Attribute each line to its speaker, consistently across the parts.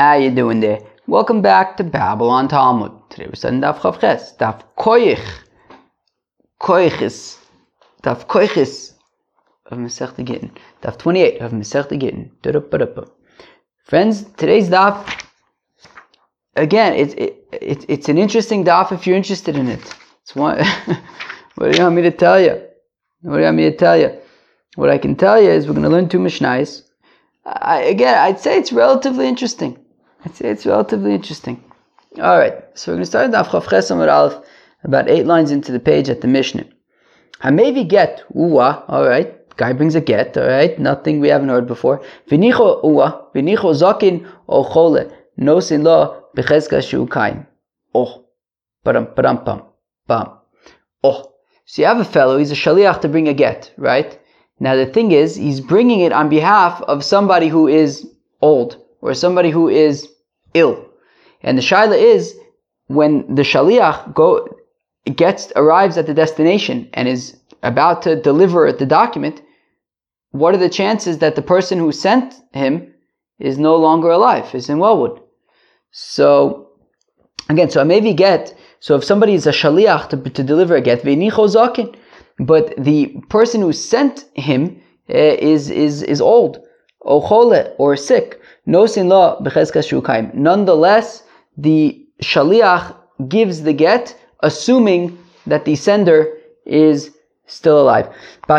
Speaker 1: How you doing there? Welcome back to Babble On Talmud. Today we're studying Daf Chav Ches, Daf Koyich, Koyichis, Daf Koyichis of Masechta Gittin, Daf 28 of Masechta Gittin. Friends, today's Daf, again, it's it, it, it's an interesting Daf if you're interested in it. It's one, what do you want me to tell you? What do you want me to tell you? What I can tell you is we're going to learn two Mishnais. I, again, I'd say it's relatively interesting. I'd say it's relatively interesting. All right, so we're going to start Daf Chav Chesam Aleph, about eight lines into the page at the Mishnah. Hamevi get uwa. All right, guy brings a get. All right, nothing we haven't heard before. Vinicho uwa. Vinicho zakin o chole. No sin lo bechezka shu kain. Oh, padam padam pam pam. Oh, so you have a fellow. He's a shaliach to bring a get, right? Now the thing is, he's bringing it on behalf of somebody who is old or somebody who is ill. And the shaila is when the shaliach go gets arrives at the destination and is about to deliver the document, what are the chances that the person who sent him is no longer alive, is in Wellwood? So again, so maybe get so if somebody is a shaliach to, to deliver a get, but the person who sent him uh, is is is old, or chole, or sick. Nonetheless, the shaliach gives the get, assuming that the sender is still alive. So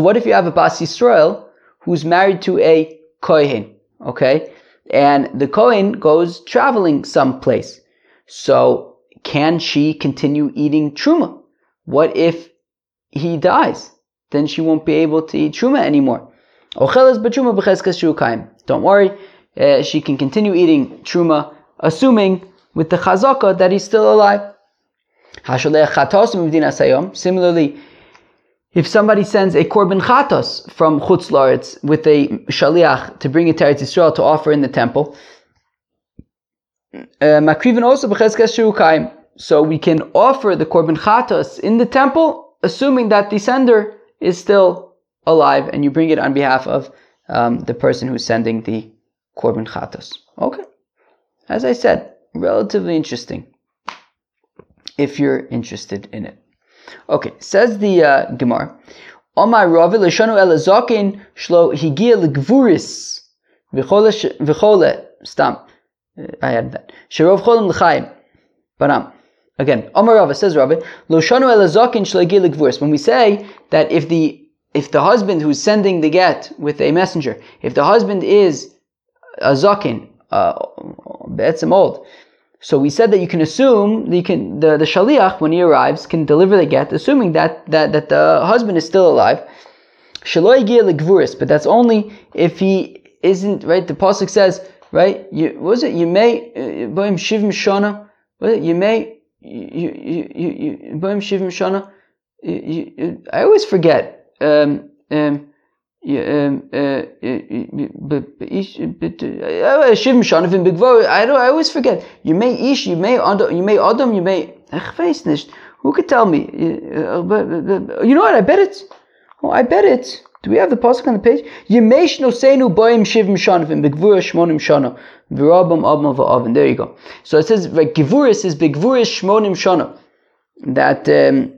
Speaker 1: what if you have a Bas Yisrael who's married to a kohen? Okay, and the kohen goes traveling someplace. So can she continue eating truma? What if he dies? Then she won't be able to eat truma anymore. Don't worry, uh, she can continue eating truma, assuming with the chazaka that he's still alive. Similarly, if somebody sends a korban chatos from Chutz Laretz with a shaliach to bring it to Eretz Yisrael to offer in the temple, uh, makriven also So we can offer the korban chatos in the temple, assuming that the sender is still alive, and you bring it on behalf of um, the person who's sending the korban chatos. Okay, as I said, relatively interesting. If you're interested in it. Okay, says the uh, Gemara. Omar Ravi Leshanu Elazakin Shlo Higia Legvuris V'chole Stam. Uh, I had that. Sherov Cholim L'chaim. Baram. Again, Omar Rava says Rabbi, Loshanu Higia Legvuris. When we say that if the if the husband who's sending the get with a messenger, if the husband is a zakin, uh, be'etzim old, so we said that you can assume you can the, the shaliach when he arrives can deliver the get, assuming that that, that the husband is still alive. But that's only if he isn't right. The pasuk says right. You was it? You may boim shivim shana. You may you you you shana. I always forget. Um, um, um, uh, Shivim Shanavim Bigvor. I don't. I always forget. You may ish. You may adam. You may adam. You may. Who could tell me? You know what? I bet it. Oh, I bet it. Do we have the pasuk on the page? Yemesh no seinu boim shivim shanavim begvura shmonim shana v'rabam abma v'avin. There you go. So it says like gevuris is begvuris shmonim shana. That um,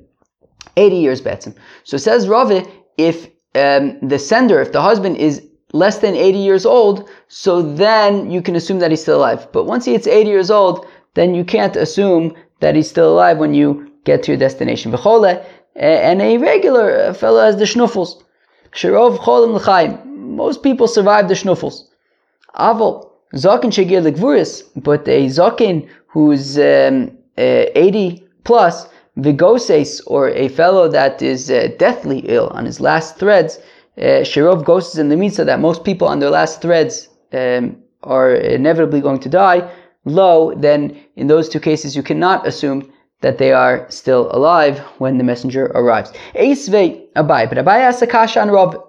Speaker 1: eighty years betzim. So says Ravi if um, the sender, if the husband is less than 80 years old, so then you can assume that he's still alive. But once he hits 80 years old, then you can't assume that he's still alive when you get to your destination. And a regular fellow has the schnuffles. Shirov cholim l'chaim. Most people survive the schnuffles. Aval, zakin shegir l'gvuris, but a zakin who's um, uh, 80 plus, vigoses, or a fellow that is uh, deathly ill on his last threads, uh, Shirov goses in the mitzvah that most people on their last threads um, are inevitably going to die, low, then in those two cases you cannot assume that they are still alive when the messenger arrives. Eisve Abai, but Abai asks a kasha on Rav.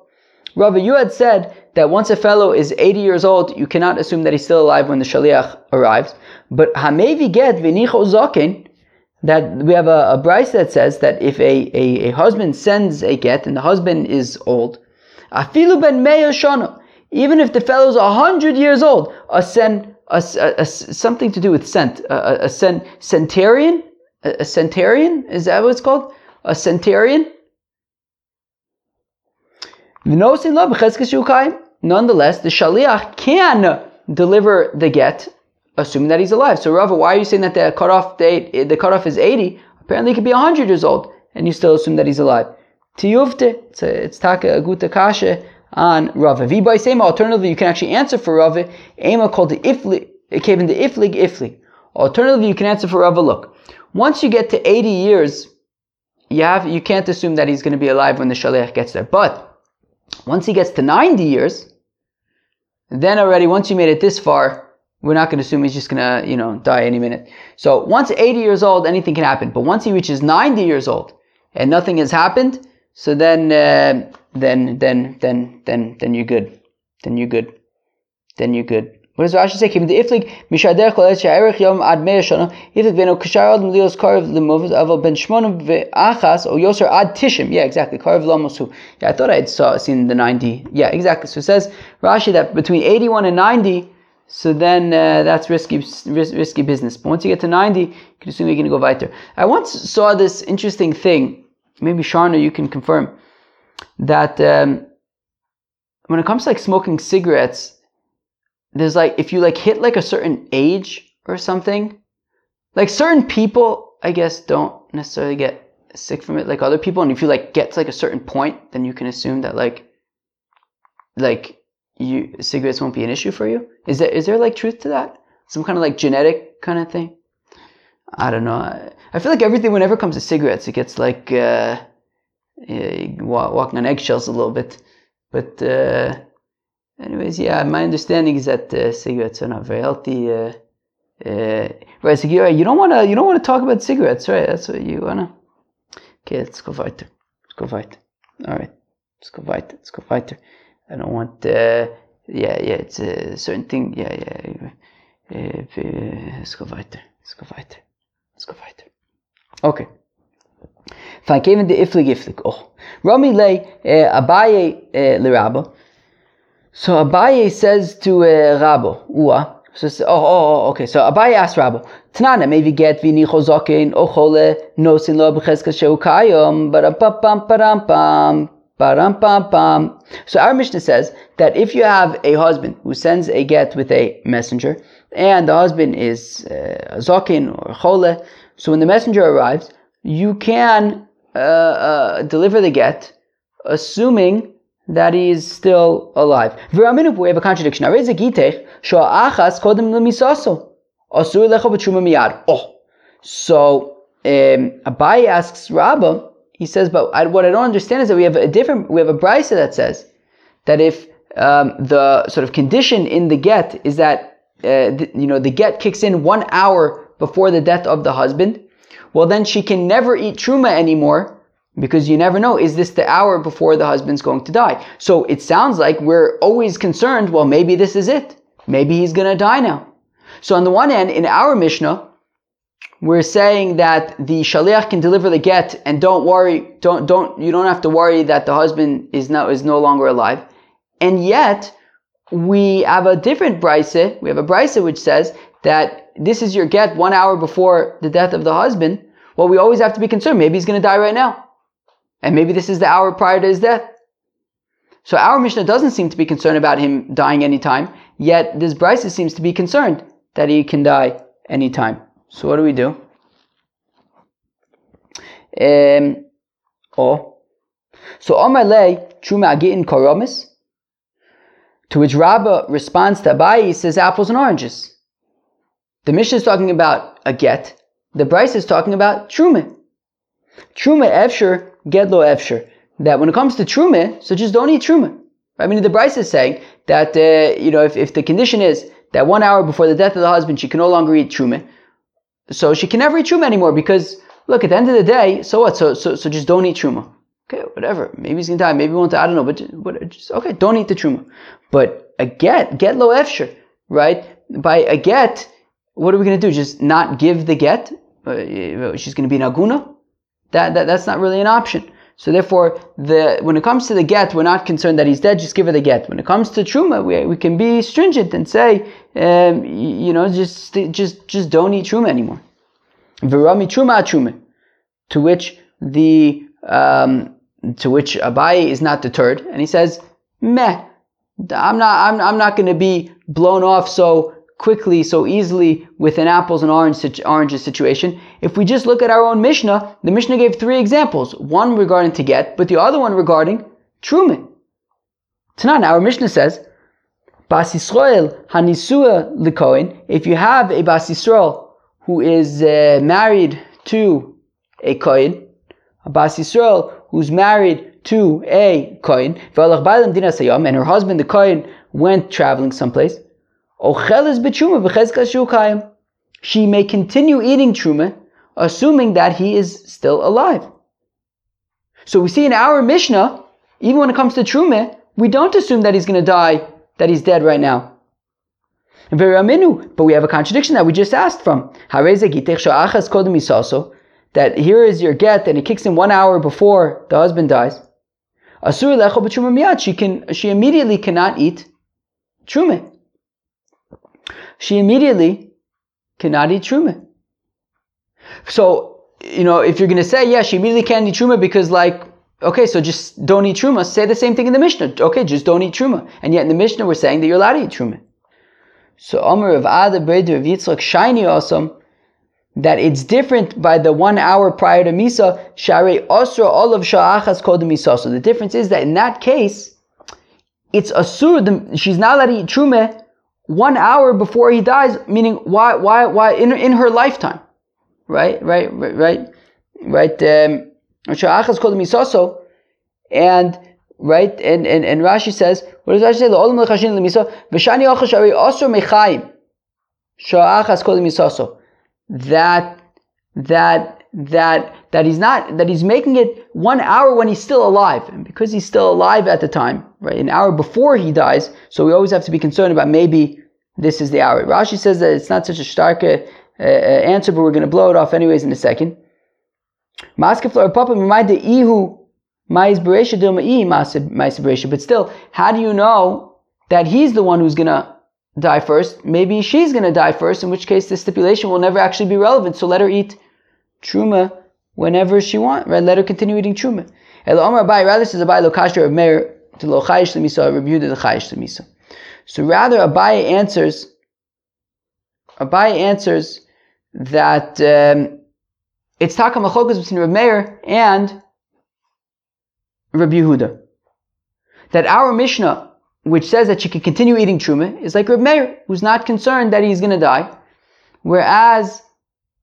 Speaker 1: Rav, you had said that once a fellow is 80 years old, you cannot assume that he's still alive when the shaliach arrives. But Hamevi get v'nicho zaken, that we have a, a Bryce that says that if a, a, a, husband sends a get and the husband is old, afilu ben shana, even if the fellow's a hundred years old, a sen, a, a, a, something to do with cent, a, a, cent, centurion, a, centurion, is that what it's called? A centurion? Nonetheless, the shaliach can deliver the get, assuming that he's alive. So Rava, why are you saying that the cutoff date, the cutoff is 80? Apparently, he could be 100 years old, and you still assume that he's alive. Tiyuvte, it's, a, taka a guta kasha on Rava. by same alternatively, you can actually answer for Rava. Ema called the ifli, it came in the iflig ifli. Alternatively, you can answer for Rava. Look, once you get to 80 years, you have you can't assume that he's going to be alive when the shaliach gets there. But once he gets to 90 years, then already once you made it this far, we're not going to assume he's just going to, you know, die any minute. So once 80 years old, anything can happen. But once he reaches 90 years old and nothing has happened, so then, uh, then, then, then, then, then you're good. Then you're good. Then you're good. What does Rashi say? Kim the iflik mishader kol et she'erich yom ad mei shana iflik beno kashar ad milios karav lemov aval ben shmonim ve'achas or yoser ad tishim. Yeah, exactly. Karav lamosu. Yeah, I thought I had saw seen the ninety. Yeah, exactly. So it says Rashi that between eighty-one and ninety. So then uh, that's risky, ris- risky business. But once you get to 90, you can assume you're going to go weiter. I once saw this interesting thing. Maybe Sharna, you can confirm that um, when it comes to like smoking cigarettes, there's like if you like hit like a certain age or something, like certain people, I guess, don't necessarily get sick from it like other people. And if you like get to like a certain point, then you can assume that like like you cigarettes won't be an issue for you. Is there is there like truth to that? Some kind of like genetic kind of thing? I don't know. I, I feel like everything whenever it comes to cigarettes, it gets like uh, walking on eggshells a little bit. But uh, anyways, yeah, my understanding is that uh, cigarettes are not very healthy. Uh, uh, right, so you don't want to you don't want to talk about cigarettes, right? That's what you wanna. Okay, let's go weiter. Let's go weiter. All right, let's go weiter. Let's go weiter. I don't want. Uh, yeah, yeah, it's a certain thing. Yeah, yeah. Uh, let's go weiter. Let's go weiter. Let's go weiter. Okay. Fine, even the iflig iflig. Oh, Rami le Abaye le Rabba. So Abaye says to uh, Rabbo, Ua, so, oh, oh, oh, okay. So Abaye asks Rabbo, Tanana, maybe get vini chozokin ochole nosin lo b'cheska sheukayom, param pam param pam. Param So our Mishnah says that if you have a husband who sends a get with a messenger, and the husband is uh, zokin or chole, so when the messenger arrives, you can uh, uh, deliver the get, assuming that he is still alive. We have a contradiction. Oh, so um, Abai asks Rabbah, he says, but I, what I don't understand is that we have a different, we have a brisa that says that if um, the sort of condition in the get is that uh, you know the get kicks in one hour before the death of the husband, well then she can never eat truma anymore because you never know, is this the hour before the husband's going to die? So it sounds like we're always concerned, well, maybe this is it. Maybe he's going to die now. So on the one hand, in our Mishnah, we're saying that the shaliach can deliver the get and don't worry, don't, don't, you don't have to worry that the husband is now, is no longer alive. And yet, we have a different brisa. We have a brisa which says that this is your get one hour before the death of the husband. Well, we always have to be concerned. Maybe he's going to die right now. And maybe this is the hour prior to his death. So our Mishnah doesn't seem to be concerned about him dying anytime, yet this Brisa seems to be concerned that he can die anytime. So what do we do? Um, oh. So Omarle Truma Agitin Koromis, to which Rabbah responds to Abai, he says apples and oranges. The Mishnah is talking about a get, the Brisa is talking about Truma. Truma Efsher Gedlo Efsher. That when it comes to Truma, so just don't eat Truma. I mean, the Bryce is saying that, uh, you know, if, if the condition is that one hour before the death of the husband, she can no longer eat Truma, so she can never eat Truma anymore because, look, at the end of the day, so what? So, so, so just don't eat Truma. Okay, whatever. Maybe he's gonna die. Maybe he won't die. I don't know. But just, just okay, don't eat the truma. But a get, get lo efsher, right? By a get, what are we gonna do? Just not give the get? Uh, she's gonna be an aguna? That, that that's not really an option. So therefore, the when it comes to the get, we're not concerned that he's dead. Just give her the get. When it comes to truma, we, we can be stringent and say, um, you know, just just just don't eat truma anymore. Virami truma truma, to which the um, to which Abai is not deterred, and he says, meh, I'm not I'm, I'm not going to be blown off so quickly, so easily with an apples and orange, oranges situation. If we just look at our own Mishnah, the Mishnah gave three examples. One regarding to get, but the other one regarding Truma. Tanan, our Mishnah says, Bas Yisrael Hanisua Likoin, if you have a Bas Yisrael who is uh, married to a Kohen, a Bas Yisrael who's married to a Kohen, and her husband, the Kohen, went traveling someplace, she may continue eating truma, assuming that he is still alive. So we see in our Mishnah, even when it comes to truma, we don't assume that he's going to die, that he's dead right now. But we have a contradiction that we just asked from. That here is your get, and it kicks in one hour before the husband dies. She can she immediately cannot eat truma she immediately cannot eat truma. So, you know, if you're going to say, yeah, she immediately can't eat truma because, like, okay, so just don't eat truma, say the same thing in the Mishnah. Okay, just don't eat truma. And yet in the Mishnah, we're saying that you're allowed to eat truma. So, Omer of Ada, Breder of Yitzchak, Shiny awesome, that it's different by the one hour prior to Misa, Shari Osra, all of Sha'achas called the Misa. So the difference is that in that case, it's Asur, she's not allowed to eat truma one hour before he dies, meaning why, why, why, in, in her lifetime. Right, right, right, right, right. Um, and right, and, and, and Rashi says, what does Rashi say? L'olam l'chashin l'miso, v'shani ochash ari osor mechayim. Sha'achas called misoso. That, that, that, that he's not, that he's making it one hour when he's still alive. And because he's still alive at the time, right, an hour before he dies, so we always have to be concerned about maybe this is the hour. Rashi says that it's not such a stark uh, uh, answer, but we're going to blow it off anyways in a second. But still, how do you know that he's the one who's to die first? Maybe she's to die first, in which case the stipulation will never actually be relevant. So let her eat truma whenever she wants. Right? Let her continue eating truma. Rather says Abai of meir to lemisa, lemisa. So rather, Abai answers, Abai answers that um, it's Taka Machokas between Rabbi Meir and Rabbi Yehuda. That our Mishnah, which says that she can continue eating truma, is like Rabbi Meir, who's not concerned that he's going to die, whereas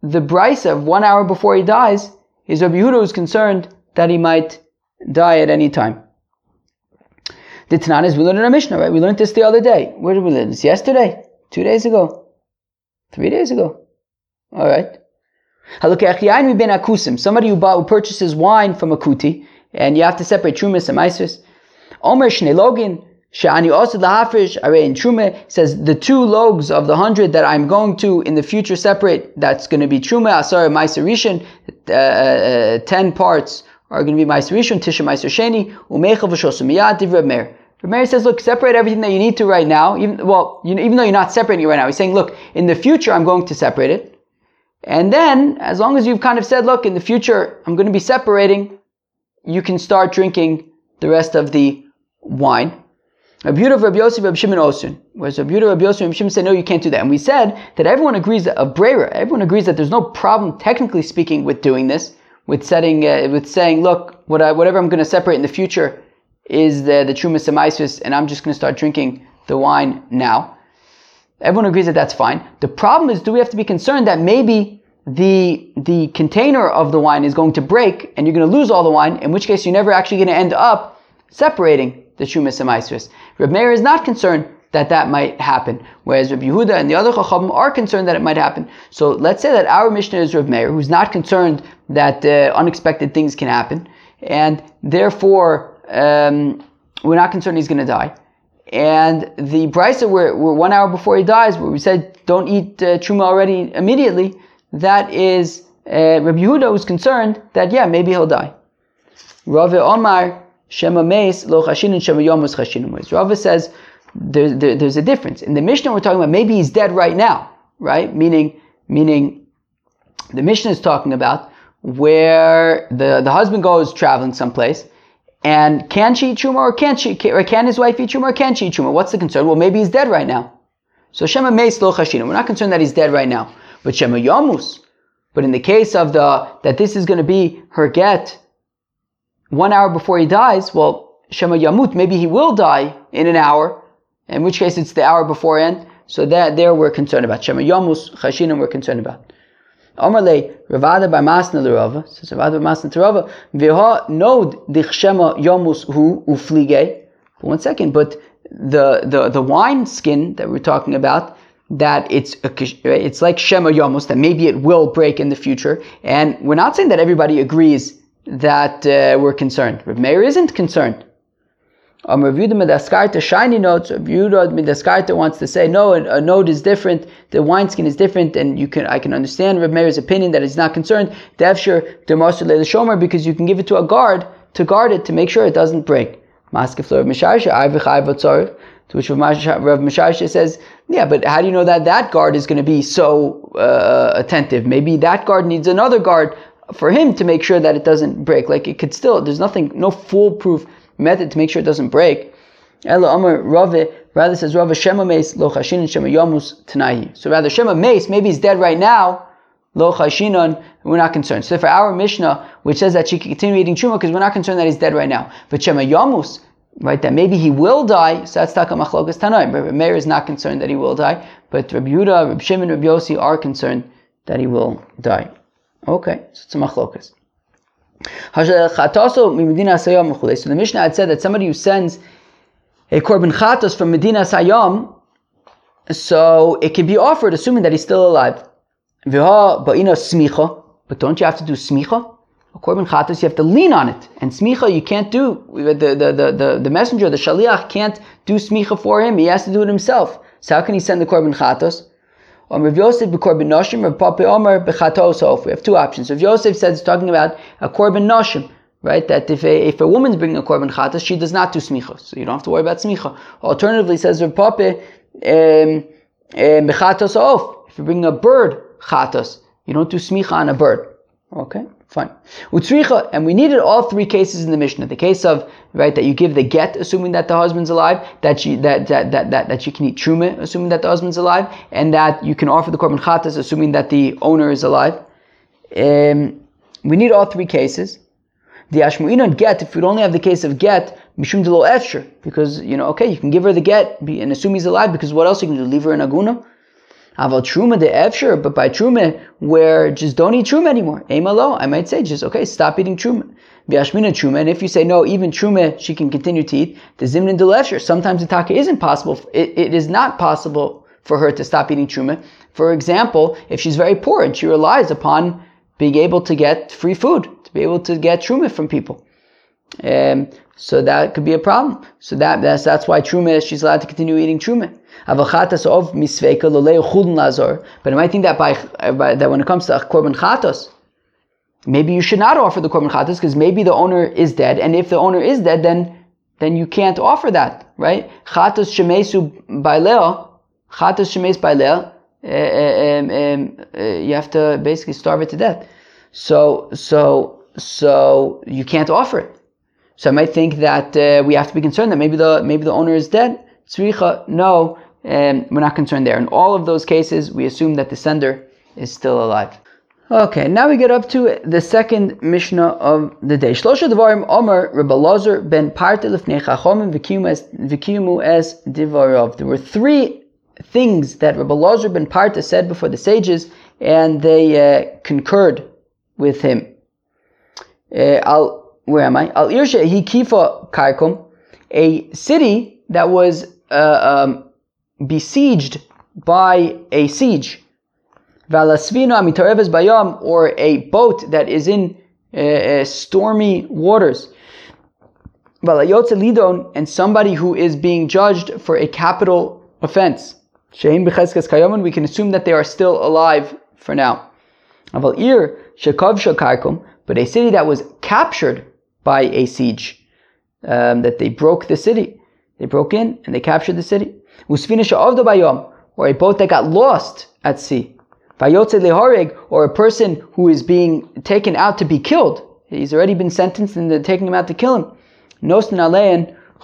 Speaker 1: the brisa of one hour before he dies is Rabbi Yehuda who's concerned that he might die at any time. The Tananis we learned in our Mishnah, right? We learned this the other day. Where did we learn this? Yesterday? Two days ago? Three days ago? Alright. Somebody who, bought, who purchases wine from a kuti, and you have to separate trumas and maisus. Omer shnei shani also lahafrish are in truma says the two logs of the hundred that I'm going to in the future separate. That's going to be truma asar maiser rishon. Uh, uh, ten parts are going to be maiser rishon, tisha maiser sheni, umechav v'shosumiyad divrei. Mary says, look, separate everything that you need to right now. Even, well, you, even though you're not separating it right now, he's saying, look, in the future, I'm going to separate it. And then, as long as you've kind of said, look, in the future, I'm going to be separating, you can start drinking the rest of the wine. A beautiful Rabbi Yosef Rabbi Shimon Osun. Whereas a beautiful Rabbi Yosef Rabbi Shimon said, no, you can't do that. And we said that everyone agrees that, a Brera, everyone agrees that there's no problem, technically speaking, with doing this, with setting, uh, with saying, look, what I, whatever I'm going to separate in the future, is the, the true Misamaisis, and I'm just going to start drinking the wine now. Everyone agrees that that's fine. The problem is, do we have to be concerned that maybe the, the container of the wine is going to break and you're going to lose all the wine, in which case you're never actually going to end up separating the true Misamaisis. Reb Meir is not concerned that that might happen, whereas Reb Yehuda and the other Chachamim are concerned that it might happen. So let's say that our Mishnah is Reb Meir, who's not concerned that uh, unexpected things can happen, and therefore um, we're not concerned he's going to die. And the brisa where, where one hour before he dies, where we said don't eat uh, truma already immediately, that is uh, Rabbi Yehuda was concerned that yeah maybe he'll die. Rava Omar Shema Meis Lo Chashin and Shema Yomus Chashin Meis. Rava says there, there, there's a difference. In the Mishnah, we're talking about maybe he's dead right now, right? Meaning, meaning, the Mishnah is talking about where the, the husband goes traveling someplace, and can she eat truma or can she, or can his wife eat truma or can she eat truma? What's the concern? Well, maybe he's dead right now. So Shema Meis Lo Chashin. We're not concerned that he's dead right now, but Shema Yomus. But in the case of the that this is going to be her get one hour before he dies, well, Shema Yamut, maybe he will die in an hour, in which case it's the hour beforehand. So that there we're concerned about. Shema Yamus, Chashinim we're concerned about. Omerle, Ravada by Masna says Ravada by Masna Viha nod Yamus hu uflige. One second, but the, the, the wine skin that we're talking about, that it's a, it's like Shema Yamus, that maybe it will break in the future. And we're not saying that everybody agrees that uh, we're concerned. Rav Meir isn't concerned. Um, Rav Yehuda Medaskarta, shiny notes. Rav Yehuda Medaskarta wants to say, no, a, note is different. The wineskin is different, and you can I can understand Rav Meir's opinion that he's not concerned. Devshir Demasur the Shomer, because you can give it to a guard to guard it to make sure it doesn't break. Maskeflor Misharsha, to which Rav Misharsha says, yeah, but how do you know that that guard is going to be so uh, attentive? Maybe that guard needs another guard for him to make sure that it doesn't break. Like it could still, there's nothing, no foolproof method to make sure it doesn't break. Amar Rave, rather says Rave Shema Meis Lo Chashin Shema Yomus Tanahi. So rather Shema Meis, maybe he's dead right now. Lo Chashinon, we're not concerned. So for our Mishnah, which says that she can continue eating Truma because we're not concerned that he's dead right now. But Shema Yomus, right, that maybe he will die, so that's Taka Machlokas Tanai. Rabbi Meir is not concerned that he will die, but Rabbi Yehuda, Rabbi Shimon, Rabbi Yossi are concerned that he will die. Okay, so it's a machlokas. So the Mishnah had said that somebody who sends a korban chatos from Medina Sayam, so it can be offered assuming that he's still alive. But don't you have to do smicha? A korban chatos, you have to lean on it. And smicha, you can't do, the, the, the, the, the messenger, the shaliach, can't do smicha for him. He has to do it himself. So how can he send the korban chatos? Um, Rav Yosef b'korban noshim, Rav Papa Omer b'chatos We have two options. Rav Yosef says talking about a korban noshim, right? That if a, if a woman's bringing a korban chatos, she does not do smicha, so you don't have to worry about smicha. Alternatively, says Rav Papa um, um, b'chatos If you're bringing a bird chatos, you don't do smicha on a bird. Okay. Fine. Utzricha, and we needed all three cases in the Mishnah. The case of right that you give the get, assuming that the husband's alive, that she that that that that, that you can eat truma, assuming that the husband's alive, and that you can offer the korban chatas, assuming that the owner is alive. Um, we need all three cases. The ashmu'inon get, if we only have the case of get, mishum delo efsher, because you know, okay, you can give her the get and assume he's alive, because what else you can do? Leave her in aguna. Aval truma de efsher, but by truma where just don't eat truma anymore. Aimalo, I might say just okay, stop eating truma. Vyashmina truma, and if you say no, even truma she can continue to eat. The zimnin de efsher. Sometimes the taka isn't possible. It, it is not possible for her to stop eating truma. For example, if she's very poor and she relies upon being able to get free food, to be able to get truma from people. Um, so that could be a problem. So that, that's, that's why truma, she's allowed to continue eating truma. But I might think that by, by, that when it comes to korban chatos, maybe you should not offer the korban chatos because maybe the owner is dead, and if the owner is dead, then then you can't offer that, right? Chatos shemesu baileo, chatos shemes baileo. Uh, um, um, uh, you have to basically starve it to death. So so so you can't offer it. So I might think that uh, we have to be concerned that maybe the maybe the owner is dead. Tzricha, no, and we're not concerned there. In all of those cases, we assume that the sender is still alive. Okay, now we get up to the second Mishnah of the day. Shlosha Devarim Omer ben Parte es. There were three things that Rebbe Lozer ben Parte said before the sages, and they uh, concurred with him. Uh, Al, where am I? Al Irsha Hikifa Karkum, a city that was uh, um, besieged by a siege. Valasvina mitareves bayam, or a boat that is in uh, uh, stormy waters. Valayotze lidon, and somebody who is being judged for a capital offense. Sheim b'cheskes kayaman, we can assume that they are still alive for now. Aval ir shekov but a city that was captured by a siege, um, that they broke the city. They broke in and they captured the city. Usfinisha avda bayom, or a boat that got lost at sea. Vayotze lehareg, or a person who is being taken out to be killed. He's already been sentenced and they're taking him out to kill him. Nosn alein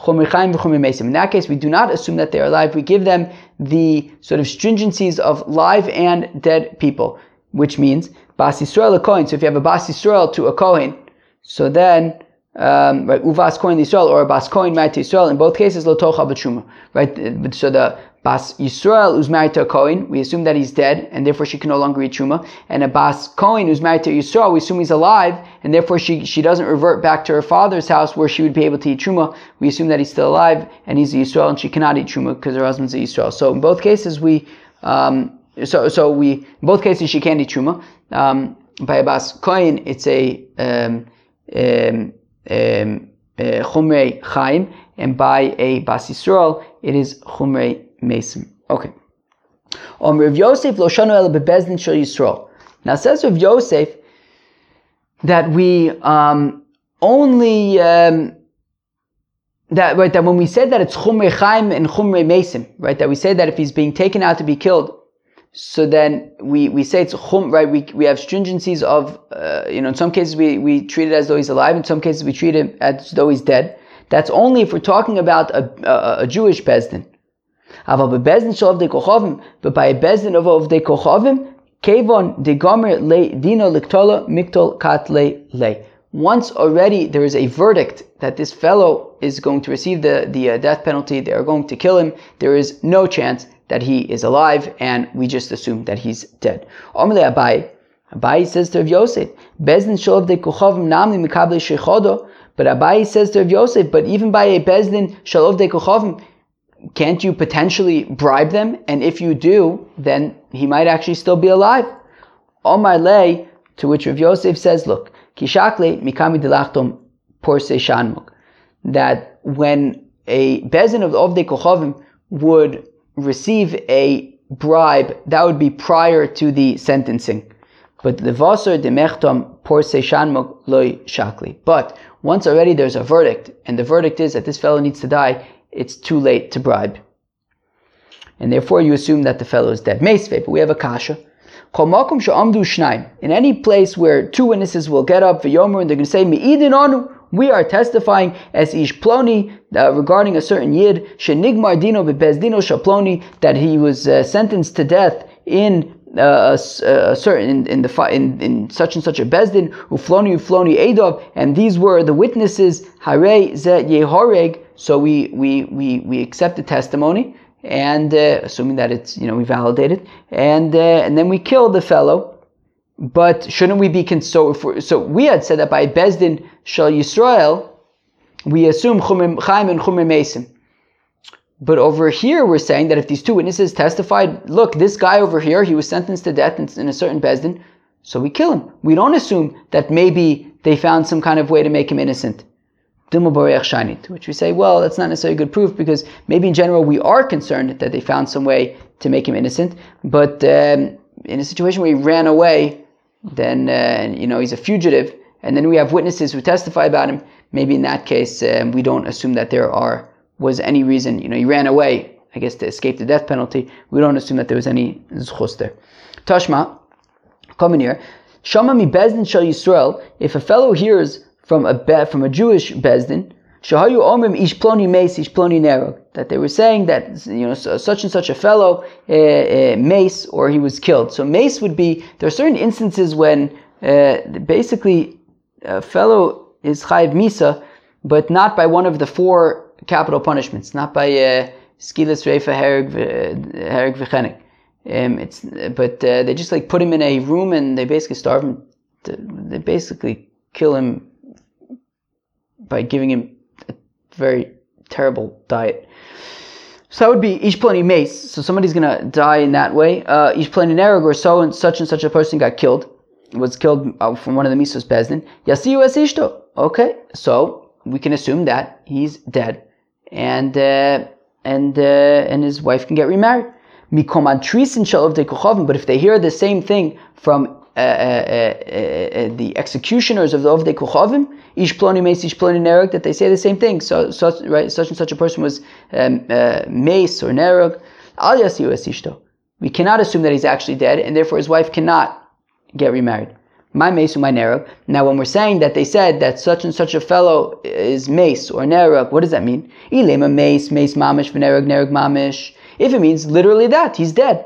Speaker 1: in that case, we do not assume that they are alive. We give them the sort of stringencies of live and dead people, which means Bas Yisrael a Kohen. So if you have a Bas Yisrael to a Kohen, so then um, right, uvas kohen Yisrael or bas kohen married to Yisrael. In both cases, lo tocha b'truma. Right, so the bas Yisrael who's married to a kohen, we assume that he's dead, and therefore she can no longer eat truma. And a bas kohen who's married to Yisrael, we assume he's alive, and therefore she she doesn't revert back to her father's house where she would be able to eat truma. We assume that he's still alive and he's a Yisrael, and she cannot eat truma because her husband's a Yisrael. So in both cases, we um, so so we in both cases she can't eat truma. Um, by a bas kohen, it's a um, um, um, uh, chumrei chaim, and by a bas Yisrael, it is chumrei mesim. Okay. Om Rav Yosef lo shanu el bebezdin shel Yisrael. Now says Rav Yosef that we um, only um, that right that when we said that it's chumrei chaim and chumrei mesim, right? That we said that if he's being taken out to be killed, so then we, we say it's chum, right? We, we have stringencies of, uh, you know, in some cases we, we treat it as though he's alive, in some cases we treat him as though he's dead. That's only if we're talking about a, a, a Jewish Bezdin. But by a Bezdin of Ovdei Kochavim, Kevon de Gomer le Dino Liktola Miktol katle le le. Once already there is a verdict that this fellow is going to receive the, the uh, death penalty, they are going to kill him, there is no chance that he is alive, and we just assume that he's dead. Omele Abai, Abai says to Yosef, Bezdin sholov de kuchavim namni mikable shechodo, but Abai says to Yosef, but even by a Bezdin sholov de kuchavim, can't you potentially bribe them? And if you do, then he might actually still be alive. Omar lay, to which Rav Yosef says, look, kishakle mikami dilachtom porse shanmuk, that when a Bezdin of Ovdei Kochavim would receive a bribe, that would be prior to the sentencing. But the Vasar de Mechtam Porse Shanmuk Loy Shakli. But once already there's a verdict, and the verdict is that this fellow needs to die, it's too late to bribe. And therefore you assume that the fellow is dead. Meisve, but we have a kasha. In any place where two witnesses will get up, and they're going to say, Me'idin anu, we are testifying as Ish Ploni uh, regarding a certain Yid, Shenigmar Dino Bebezdino Shaploni, that he was uh, sentenced to death in uh, a, a, certain in, in the in, in such and such a bezdin ufloni ufloni edov, and these were the witnesses hare ze yehoreg. So we we we we accept the testimony and uh, assuming that it's you know we validate it and uh, and then we kill the fellow but shouldn't we be so? so we had said that by Bezdin Shal Yisrael, we assume Chumim Chaim and Chumim Mesim. But over here, we're saying that if these two witnesses testified, look, this guy over here, he was sentenced to death in, a certain Bezdin, so we kill him. We don't assume that maybe they found some kind of way to make him innocent. Which we say, well, that's not necessarily good proof because maybe in general we are concerned that they found some way to make him innocent, but um, in a situation where he ran away, then uh, you know he's a fugitive, and then we have witnesses who testify about him. Maybe in that case, um, we don't assume that there are was any reason. You know, he ran away, I guess, to escape the death penalty. We don't assume that there was any zchus there. Tashma, come in here. Shama mi bezdin shal Yisrael. If a fellow hears from a be, from a Jewish bezdin, shahayu omrim ish ploni meis ish ploni nerog. That they were saying that you know such and such a fellow uh, uh, mace or he was killed. So mace would be there are certain instances when uh, basically a fellow is chayiv misa, but not by one of the four capital punishments, not by skilas reifa hereg v'chenek. Um, it's but they just like put him in a room and they basically starve him. To, they basically kill him by giving him a very terrible diet. So that would be ish plani mace. So somebody's gonna die in that way. Uh, plani nereg or so and such and such a person got killed, was killed uh, from one of the misos bezdin. Yasiu es ishto. Okay, so we can assume that he's dead, and uh, and uh, and his wife can get remarried. Mikomad trisin shalav de But if they hear the same thing from uh, uh, uh, the executioners of the Ovdei Kochavim, Ish Ploni Mace, Ish Ploni Nerog, that they say the same thing. So, such, right, such and such a person was um, Mace or Nerog. Al Yasiu Esishto. We cannot assume that he's actually dead, and therefore his wife cannot get remarried. My mace, my nerog. Now, when we're saying that they said that such and such a fellow is mace or nerog, what does that mean? Ilema mace, mace mamish, nerog, nerog mamish. If it means literally that, he's dead.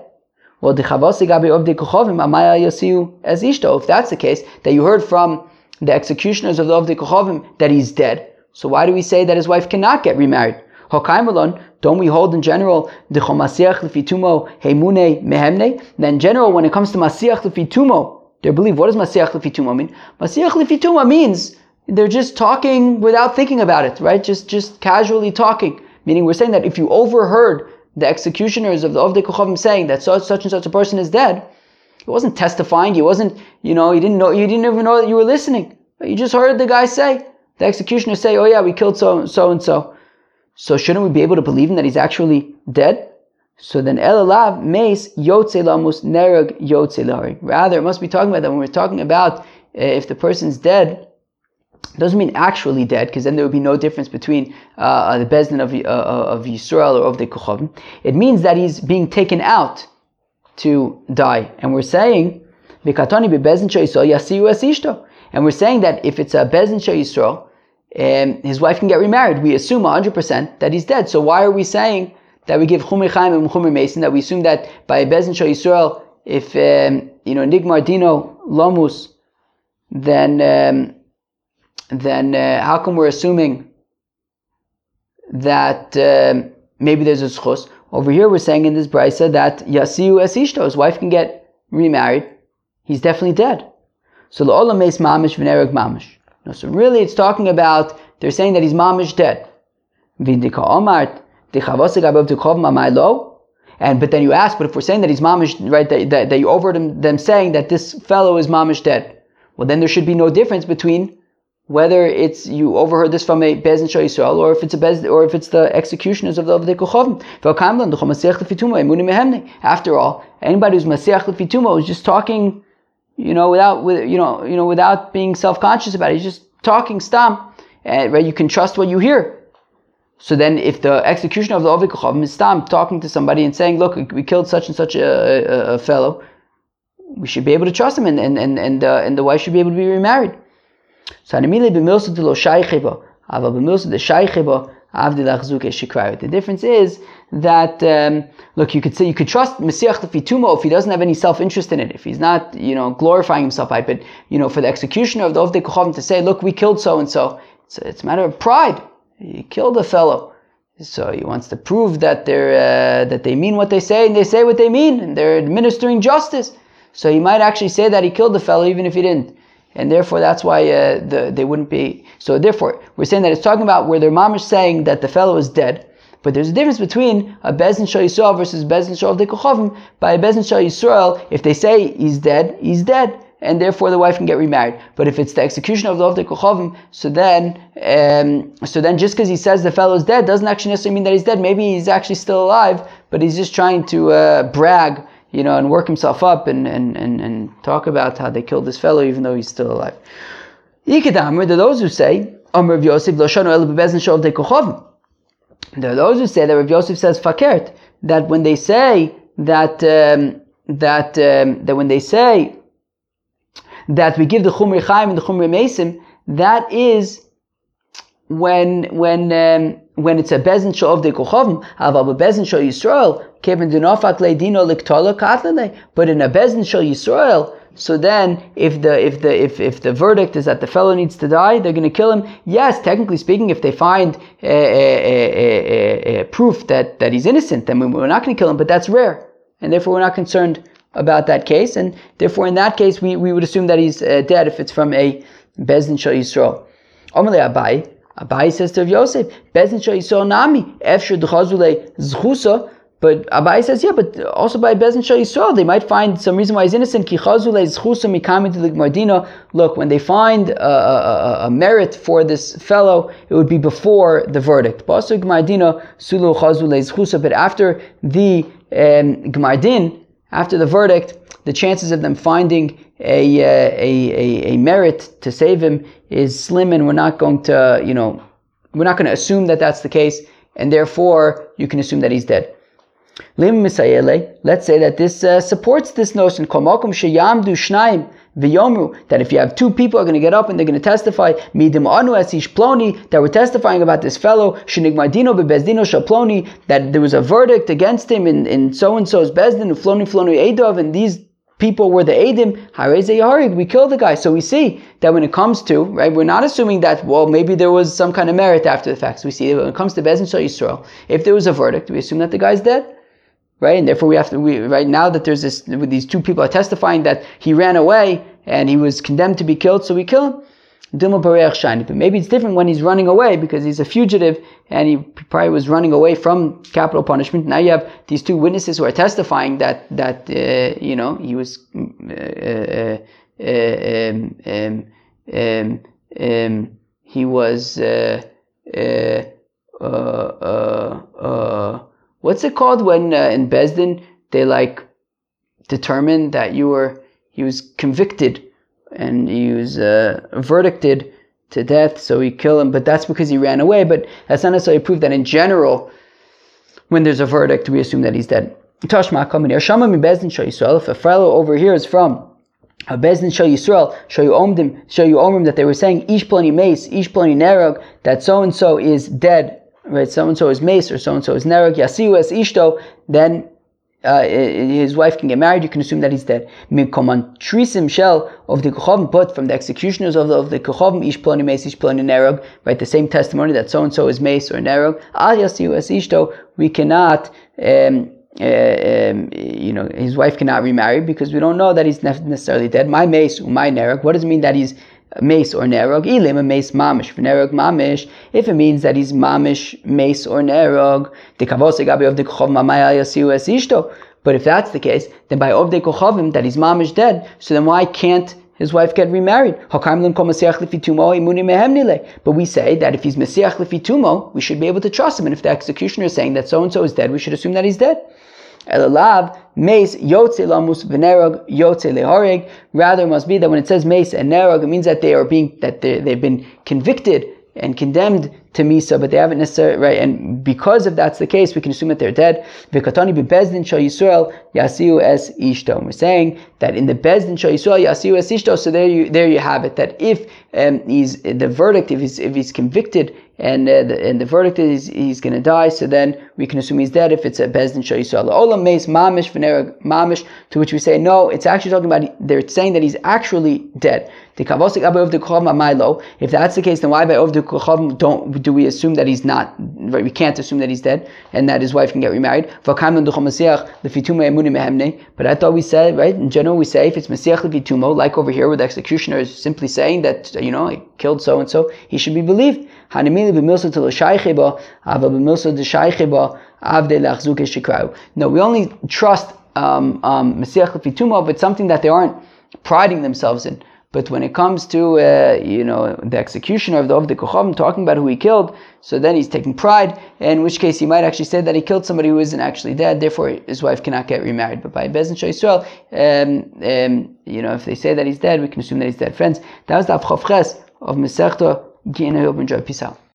Speaker 1: Well, the chavasi gabi of the kuchovim amaya yosiu as ishto. If that's the case, that you heard from the executioners of the Ovdei Kochovim that he's dead, so why do we say that his wife cannot get remarried? Don't we hold in general the chomasiach lefitumo heimune mehemne? Then in general, when it comes to masiach lefitumo, they believe. What does masiach lefitumo mean? Masiach lefitumo means they're just talking without thinking about it, right? Just just casually talking. Meaning, we're saying that if you overheard the executioners of the Ovdei Kochavim saying that such, such and such a person is dead, he wasn't testifying. He wasn't, you know, you didn't know, you didn't even know that you were listening. You just heard the guy say, the executioner say, "Oh yeah, we killed so so and so." So shouldn't we be able to believe him that he's actually dead? So then elalav mace yotze lamus nerag yotze Rather, it must be talking about that when we're talking about uh, if the person's dead, doesn't mean actually dead, because then there would be no difference between uh, the Bezdin of, uh, of Yisrael or of the Kuchavim. It means that he's being taken out to die. And we're saying, and we're saying that if it's a Bezdin Yisrael, um, his wife can get remarried, we assume 100% that he's dead. So why are we saying that we give Chumir Chaim and Chumir Mason, that we assume that by Bezdin Yisrael, if, um, you know, Nigmar Dino Lomus, then um, then uh, how come we're assuming that um, maybe there's a schus? Over here, we're saying in this brisa that Yasiu Esishto, his wife can get remarried. He's definitely dead. So the olam is mamish v'nereg mamish. No, so really, it's talking about they're saying that he's mamish dead. V'indika omart and but then you ask, but if we're saying that he's mamish, right, that, that, that you overheard them saying that this fellow is mamish dead, well then there should be no difference between whether it's you overheard this from a Bezin Shah Yisrael or if it's a Bez, or if it's the executioners of the of the Kuchavim. After all, anybody who's Masiach Lefitumo is just talking, you know, without with you know you know without being self conscious about it. He's just talking stam, and right? You can trust what you hear. So then, if the executioner of the Ovik Kuchavim is stam talking to somebody and saying, "Look, we killed such and such a, a, a fellow," we should be able to trust him, and and and and, uh, and the wife should be able to be remarried. So b'milsa de lo shaycheba, ava b'milsa de shaycheba avdi lachzuke shikrayu. The difference is that um, look, you could say you could trust Masiach Fitumo if he doesn't have any self interest in it, if he's not you know glorifying himself by but you know for the executioner of the Ovdei Kochavim to say, look, we killed so and so. It's a matter of pride. He killed a fellow. So he wants to prove that they're uh, that they mean what they say and they say what they mean and they're administering justice. So he might actually say that he killed the fellow even if he didn't and therefore that's why uh, the, they wouldn't be. So therefore, we're saying that it's talking about where their mom is saying that the fellow is dead. But there's a difference between a Bezin Shal Yisrael versus Bezin Shal Dekochavim. By a Bezin Shal Yisrael, if they say he's dead, he's dead, and therefore the wife can get remarried. But if it's the execution of the Ovdei so then, um, so then just because he says the fellow is dead doesn't actually necessarily mean that he's dead. Maybe he's actually still alive, but he's just trying to uh, brag you know, and work himself up and, and, and, and talk about how they killed this fellow even though he's still alive. There are those who say, Amr Yosef There are those who say that Rav Yosef says fakert, that when they say that um, that um, that when they say that we give the chumri chaim and the chumri mesim, that is when when um, when it's a bezin of the kochavim, aval bezin Yisrael, kevin dinofak. But in a bezin shal Yisrael, so then if the if the if, if the verdict is that the fellow needs to die, they're going to kill him. Yes, technically speaking, if they find a, a, a, a proof that that he's innocent, then we're not going to kill him. But that's rare, and therefore we're not concerned about that case. And therefore, in that case, we, we would assume that he's eh, dead if it's from a bezin shal Yisrael. Amalei Abai. Abai says to Yosef, Bezin Yisrael Nami, Efshir D'chazule Zchusa, but Abai says, yeah, but also by Bezin Yisrael, they might find some reason why he's innocent. Ki Chazule Zchusa Mikami to the Mardina. Look, when they find a, a, a, merit for this fellow, it would be before the verdict. But after the um, Gmardin, after the verdict, the chances of them finding a, uh, a, a, a merit to save him is slim, and we're not going to, you know, we're not going to assume that that's the case, and therefore you can assume that he's dead. Let's say that this uh, supports this notion that if you have two people are going to get up and they're going to testify midim anu esish ploni that we're testifying about this fellow shenigmadino bebezdino shaploni that there was a verdict against him in, in so and so's bezdin floni floni edov and these people were the yaharig we killed the guy. So we see that when it comes to right we're not assuming that well maybe there was some kind of merit after the facts. We see that when it comes to bezdin shal yisrael if there was a verdict we assume that the guy's dead right? And therefore we have to, we, right now that there's this, with these two people are testifying that he ran away and he was condemned to be killed, so we kill him. But maybe it's different when he's running away because he's a fugitive and he probably was running away from capital punishment. Now you have these two witnesses who are testifying that that uh, you know he was uh, uh, um, um, um, um he was uh, uh, uh, what's it called when in Besdin they like determine that you were he was convicted and he was uh, verdicted to death, so he killed him. But that's because he ran away. But that's not necessarily proof that in general, when there's a verdict, we assume that he's dead. Tashma coming here. Shama mi bezdin Yisrael. If a fellow over here is from a bezdin shal Yisrael, you omdim, you omrim that they were saying ish ploni mace, ish ploni nerog, that so and so is dead, right? So and so is mace or so and so is nerog. Yasiu es ishto. Then uh, his wife can get married, you can assume that he's dead. Trisim shell of the Kuchavim, but from the executioners of the, of the Kuchavim, ish ploni mace, ish ploni nerog, right, the same testimony that so and so is mace or nerog, al yasiu es ishto, we cannot, um, uh, um, you know, his wife cannot remarry because we don't know that he's necessarily dead. My mace, my nerog, what does it mean that he's mace or nerog, ilim a mace mamish. Nerog mamish, if it means that he's mamish, mace or nerog, the kavose gabi of the kochav mamaya yasiu es ishto. But if that's the case, then by ovdei kochavim that he's mamish dead, so then why can't his wife get remarried? But we say that if he's Masiach Lifitumo, we should be able to trust him. And if the executioner is saying that so and so is dead, we should assume that he's dead. Elalav, mace, yotze lamus, yotze lehoreg. Rather, must be that when it says mace and nerog, it means that they are being, that they've been convicted and condemned to Misa, but they haven't necessarily, right? And because if that's the case, we can assume that they're dead. Vikatani bebezdin shal Yisrael yasiu es ishto. We're saying that in the bezdin shal Yisrael yasiu es ishto. So there you, there you have it. That if um, he's the verdict, if he's if he's convicted and uh, the, and the verdict is he's going to die, so then we can assume he's dead if it's a bezdin shal Yisrael. Olam meis mamish mamish. To which we say no, it's actually talking about they're saying that he's actually dead. If that's the case, then why by Ov don't do we assume that he's not? Right, we can't assume that he's dead and that his wife can get remarried. But I thought we said right in general we say if it's Mesiach lefitumo, like over here where the executioner is simply saying that you know he killed so and so, he should be believed. No, we only trust um, um, but something that they aren't priding themselves in. But when it comes to uh, you know the executioner of the of the Kocham talking about who he killed, so then he's taking pride. In which case, he might actually say that he killed somebody who isn't actually dead. Therefore, his wife cannot get remarried. But by Bezin Israel, um, um, you know, if they say that he's dead, we can assume that he's dead. Friends, that was the Avchavches of Gene Robin Joy. Peace.